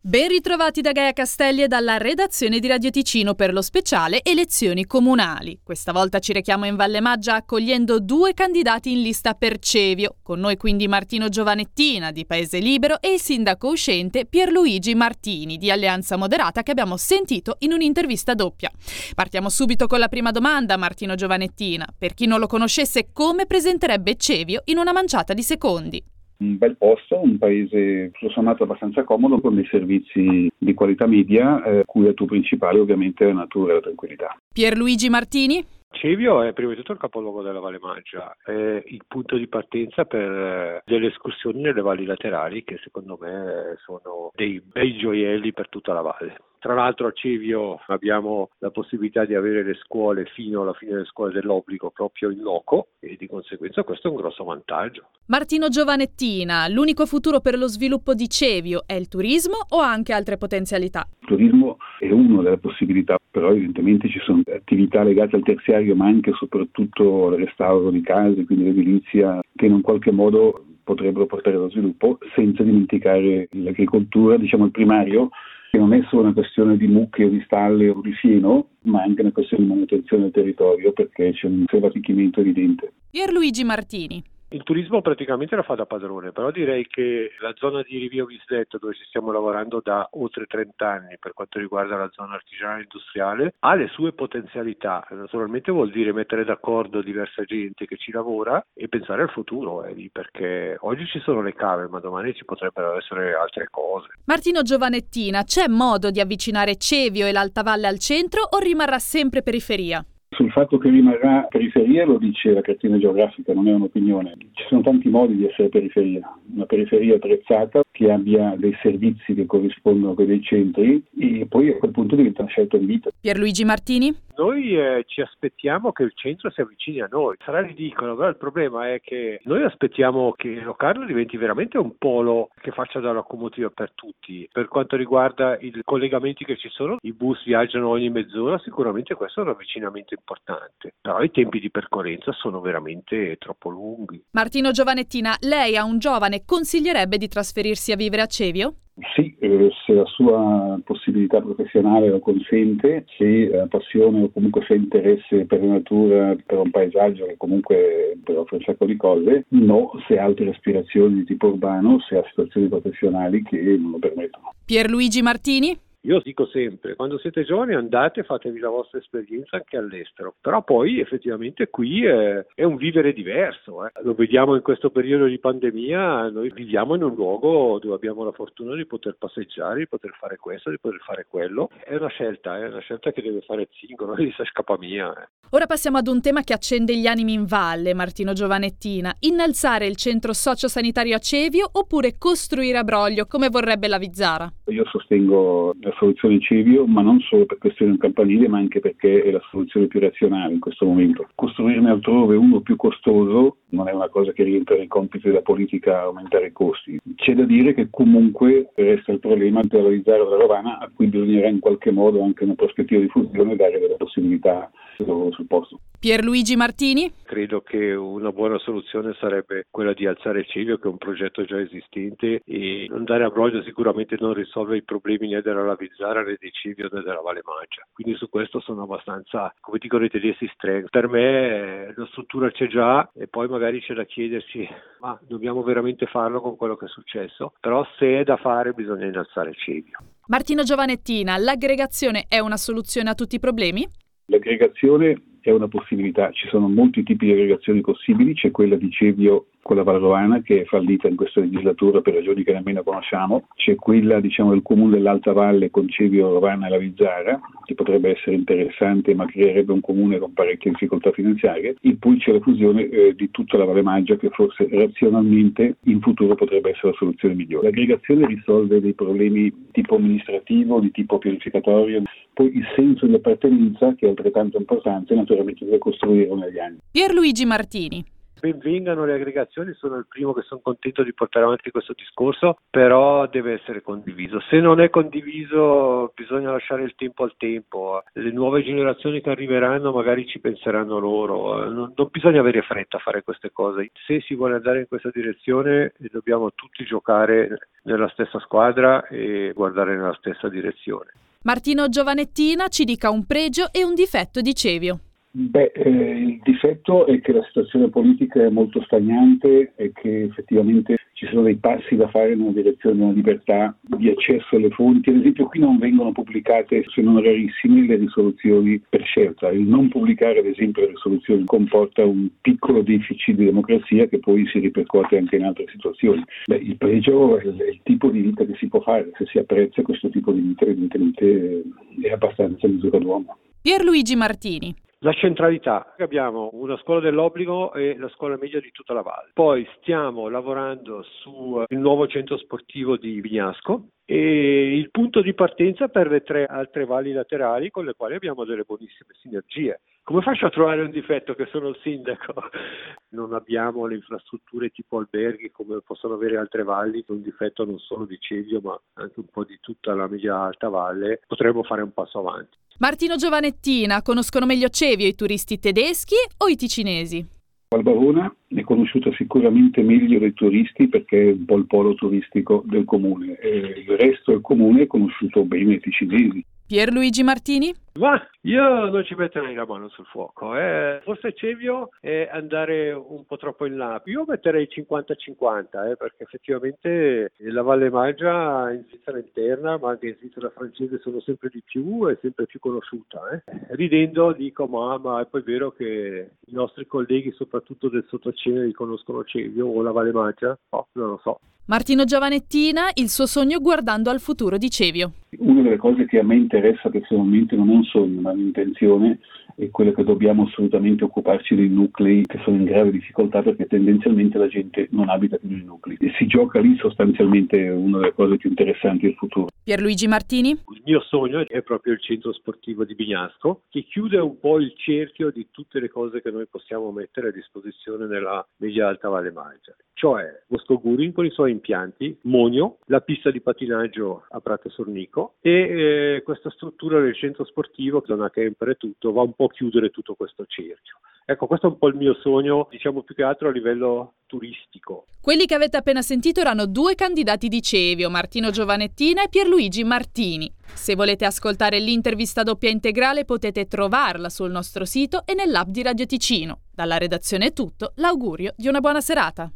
Ben ritrovati da Gaia Castelli e dalla redazione di Radio Ticino per lo speciale Elezioni Comunali. Questa volta ci rechiamo in Valle Maggia accogliendo due candidati in lista per Cevio, con noi quindi Martino Giovanettina di Paese Libero e il sindaco uscente Pierluigi Martini di Alleanza Moderata che abbiamo sentito in un'intervista doppia. Partiamo subito con la prima domanda, Martino Giovanettina. Per chi non lo conoscesse, come presenterebbe Cevio in una manciata di secondi? Un bel posto, un paese tutto sommato abbastanza comodo con dei servizi di qualità media, eh, cui atto principale ovviamente è la natura e la tranquillità. Pierluigi Martini? Cevio è prima di tutto il capoluogo della Valle Maggia, è il punto di partenza per eh, delle escursioni nelle valli laterali che secondo me sono dei bei gioielli per tutta la valle. Tra l'altro a Cevio abbiamo la possibilità di avere le scuole fino alla fine delle scuole dell'obbligo proprio in loco e di conseguenza questo è un grosso vantaggio. Martino Giovanettina, l'unico futuro per lo sviluppo di Cevio è il turismo o anche altre potenzialità? Turismo è una delle possibilità, però evidentemente ci sono attività legate al terziario ma anche e soprattutto al restauro di case, quindi l'edilizia, che in un qualche modo potrebbero portare allo sviluppo senza dimenticare l'agricoltura, diciamo il primario, che non è solo una questione di mucche o di stalle o di fieno, ma anche una questione di manutenzione del territorio perché c'è un arricchimento evidente. Pierluigi Martini. Il turismo praticamente la fa da padrone, però direi che la zona di Rivio Visletto, dove ci stiamo lavorando da oltre 30 anni per quanto riguarda la zona artigianale industriale, ha le sue potenzialità. Naturalmente vuol dire mettere d'accordo diversa gente che ci lavora e pensare al futuro, eh, perché oggi ci sono le cave, ma domani ci potrebbero essere altre cose. Martino Giovanettina, c'è modo di avvicinare Cevio e l'Alta Valle al centro o rimarrà sempre periferia? Sul fatto che rimarrà periferia lo dice la cartina geografica, non è un'opinione. Ci sono tanti modi di essere periferia. Una periferia attrezzata che abbia dei servizi che corrispondono a quelli dei centri e poi a quel punto diventa una scelta di vita. Pierluigi Martini? Noi eh, ci aspettiamo che il centro si avvicini a noi. Sarà ridicolo, però il problema è che noi aspettiamo che Locarno diventi veramente un polo che faccia da locomotiva per tutti. Per quanto riguarda i collegamenti che ci sono, i bus viaggiano ogni mezz'ora, sicuramente questo è un avvicinamento importante. Però i tempi di percorrenza sono veramente troppo lunghi. Martino Giovanettina, lei a un giovane consiglierebbe di trasferirsi a vivere a Cevio? Sì, eh, se la sua possibilità professionale lo consente, se ha passione o comunque se ha interesse per la natura, per un paesaggio che comunque offre un sacco di cose, no se ha altre aspirazioni di tipo urbano, se ha situazioni professionali che non lo permettono. Pierluigi Martini? Io dico sempre, quando siete giovani andate e fatevi la vostra esperienza anche all'estero, però poi effettivamente qui è, è un vivere diverso, eh. lo vediamo in questo periodo di pandemia, noi viviamo in un luogo dove abbiamo la fortuna di poter passeggiare, di poter fare questo, di poter fare quello, è una scelta, è una scelta che deve fare il singolo, non si scappa mia. Eh. Ora passiamo ad un tema che accende gli animi in valle, Martino Giovanettina, innalzare il centro sociosanitario a Cevio oppure costruire a Broglio come vorrebbe la Vizzara? Io sostengo la soluzione Civio, ma non solo per questione del campanile, ma anche perché è la soluzione più razionale in questo momento. Costruirne altrove uno più costoso non è una cosa che rientra nei compiti della politica aumentare i costi. C'è da dire che comunque resta il problema di valorizzare la Rovana, a cui bisognerà in qualche modo anche una prospettiva di fusione dare delle possibilità sul posto. Pierluigi Martini? Credo che una buona soluzione sarebbe quella di alzare il Civio, che è un progetto già esistente, e andare a Broglia sicuramente non risolve i problemi né della Lavizzara né di Civio né della Valle Maggia. Quindi su questo sono abbastanza, come dicono i tedeschi, streng. Per me la struttura c'è già e poi magari c'è da chiedersi, ma dobbiamo veramente farlo con quello che è successo? Però se è da fare bisogna innalzare il Civio. Martino Giovanettina, l'aggregazione è una soluzione a tutti i problemi? L'aggregazione è una possibilità, ci sono molti tipi di aggregazioni possibili, c'è quella di Cevio con la Valrovana che è fallita in questa legislatura per ragioni che nemmeno conosciamo, c'è quella diciamo, del comune dell'Alta Valle con Cevio, Rovana e la Vizzara che potrebbe essere interessante ma creerebbe un comune con parecchie difficoltà finanziarie. E poi c'è la fusione eh, di tutta la Valle Maggia che forse razionalmente in futuro potrebbe essere la soluzione migliore. L'aggregazione risolve dei problemi tipo amministrativo, di tipo pianificatorio, poi il senso di appartenenza che è altrettanto importante naturalmente deve costruire negli anni. Pierluigi Martini. Benvengano le aggregazioni, sono il primo che sono contento di portare avanti questo discorso, però deve essere condiviso. Se non è condiviso bisogna lasciare il tempo al tempo. Le nuove generazioni che arriveranno magari ci penseranno loro. Non, non bisogna avere fretta a fare queste cose. Se si vuole andare in questa direzione dobbiamo tutti giocare nella stessa squadra e guardare nella stessa direzione. Martino Giovanettina ci dica un pregio e un difetto di Cevio. Beh, eh, il difetto è che la situazione politica è molto stagnante e che effettivamente ci sono dei passi da fare nella direzione di una libertà di accesso alle fonti. Ad esempio qui non vengono pubblicate, se non rarissime, le risoluzioni per scelta. Il non pubblicare ad esempio le risoluzioni comporta un piccolo deficit di democrazia che poi si ripercuote anche in altre situazioni. Beh, il pregio è il, è il tipo di vita che si può fare, se si apprezza questo tipo di vita evidentemente è abbastanza misura d'uomo. Pierluigi Martini. La centralità, abbiamo una scuola dell'obbligo e la scuola media di tutta la valle. Poi stiamo lavorando sul nuovo centro sportivo di Vignasco e il punto di partenza per le tre altre valli laterali con le quali abbiamo delle buonissime sinergie. Come faccio a trovare un difetto che sono il sindaco? Non abbiamo le infrastrutture tipo alberghi come possono avere altre valli, un difetto non solo di Cevio ma anche un po' di tutta la media alta valle, potremmo fare un passo avanti. Martino Giovanettina, conoscono meglio Cevio i turisti tedeschi o i ticinesi? Valbarona è conosciuta sicuramente meglio dai turisti perché è un po' il polo turistico del comune il resto del comune è conosciuto bene dai ticinesi. Pierluigi Martini? Ma io non ci metterei la mano sul fuoco. Eh. Forse Cevio è andare un po' troppo in là. Io metterei 50-50 eh, perché effettivamente la Valle Maggia in Svizzera interna, ma anche in Svizzera francese sono sempre di più e sempre più conosciuta. Eh. Ridendo dico ma, ma è poi vero che i nostri colleghi soprattutto del sottocene conoscono Cevio o la Valle Maggia? Oh, non lo so. Martino Giovanettina, il suo sogno guardando al futuro di Cevio. Una delle cose che a me interessa personalmente non è un sogno, ma un'intenzione, è quella che dobbiamo assolutamente occuparci dei nuclei che sono in grave difficoltà perché tendenzialmente la gente non abita più nei nuclei e si gioca lì sostanzialmente una delle cose più interessanti del futuro. Pierluigi Martini? Il mio sogno è proprio il centro sportivo di Bignasco che chiude un po' il cerchio di tutte le cose che noi possiamo mettere a disposizione nella media alta Valle Maggia, cioè Bosco Gurin con i suoi impianti, Monio, la pista di patinaggio a Prato Sornico e eh, questa struttura del centro sportivo, zona camper e tutto, va un po' chiudere tutto questo cerchio. Ecco, questo è un po' il mio sogno, diciamo più che altro a livello turistico. Quelli che avete appena sentito erano due candidati di Cevio, Martino Giovanettina e Pierluigi Martini. Se volete ascoltare l'intervista doppia integrale potete trovarla sul nostro sito e nell'app di Radio Ticino. Dalla redazione è tutto, l'augurio di una buona serata.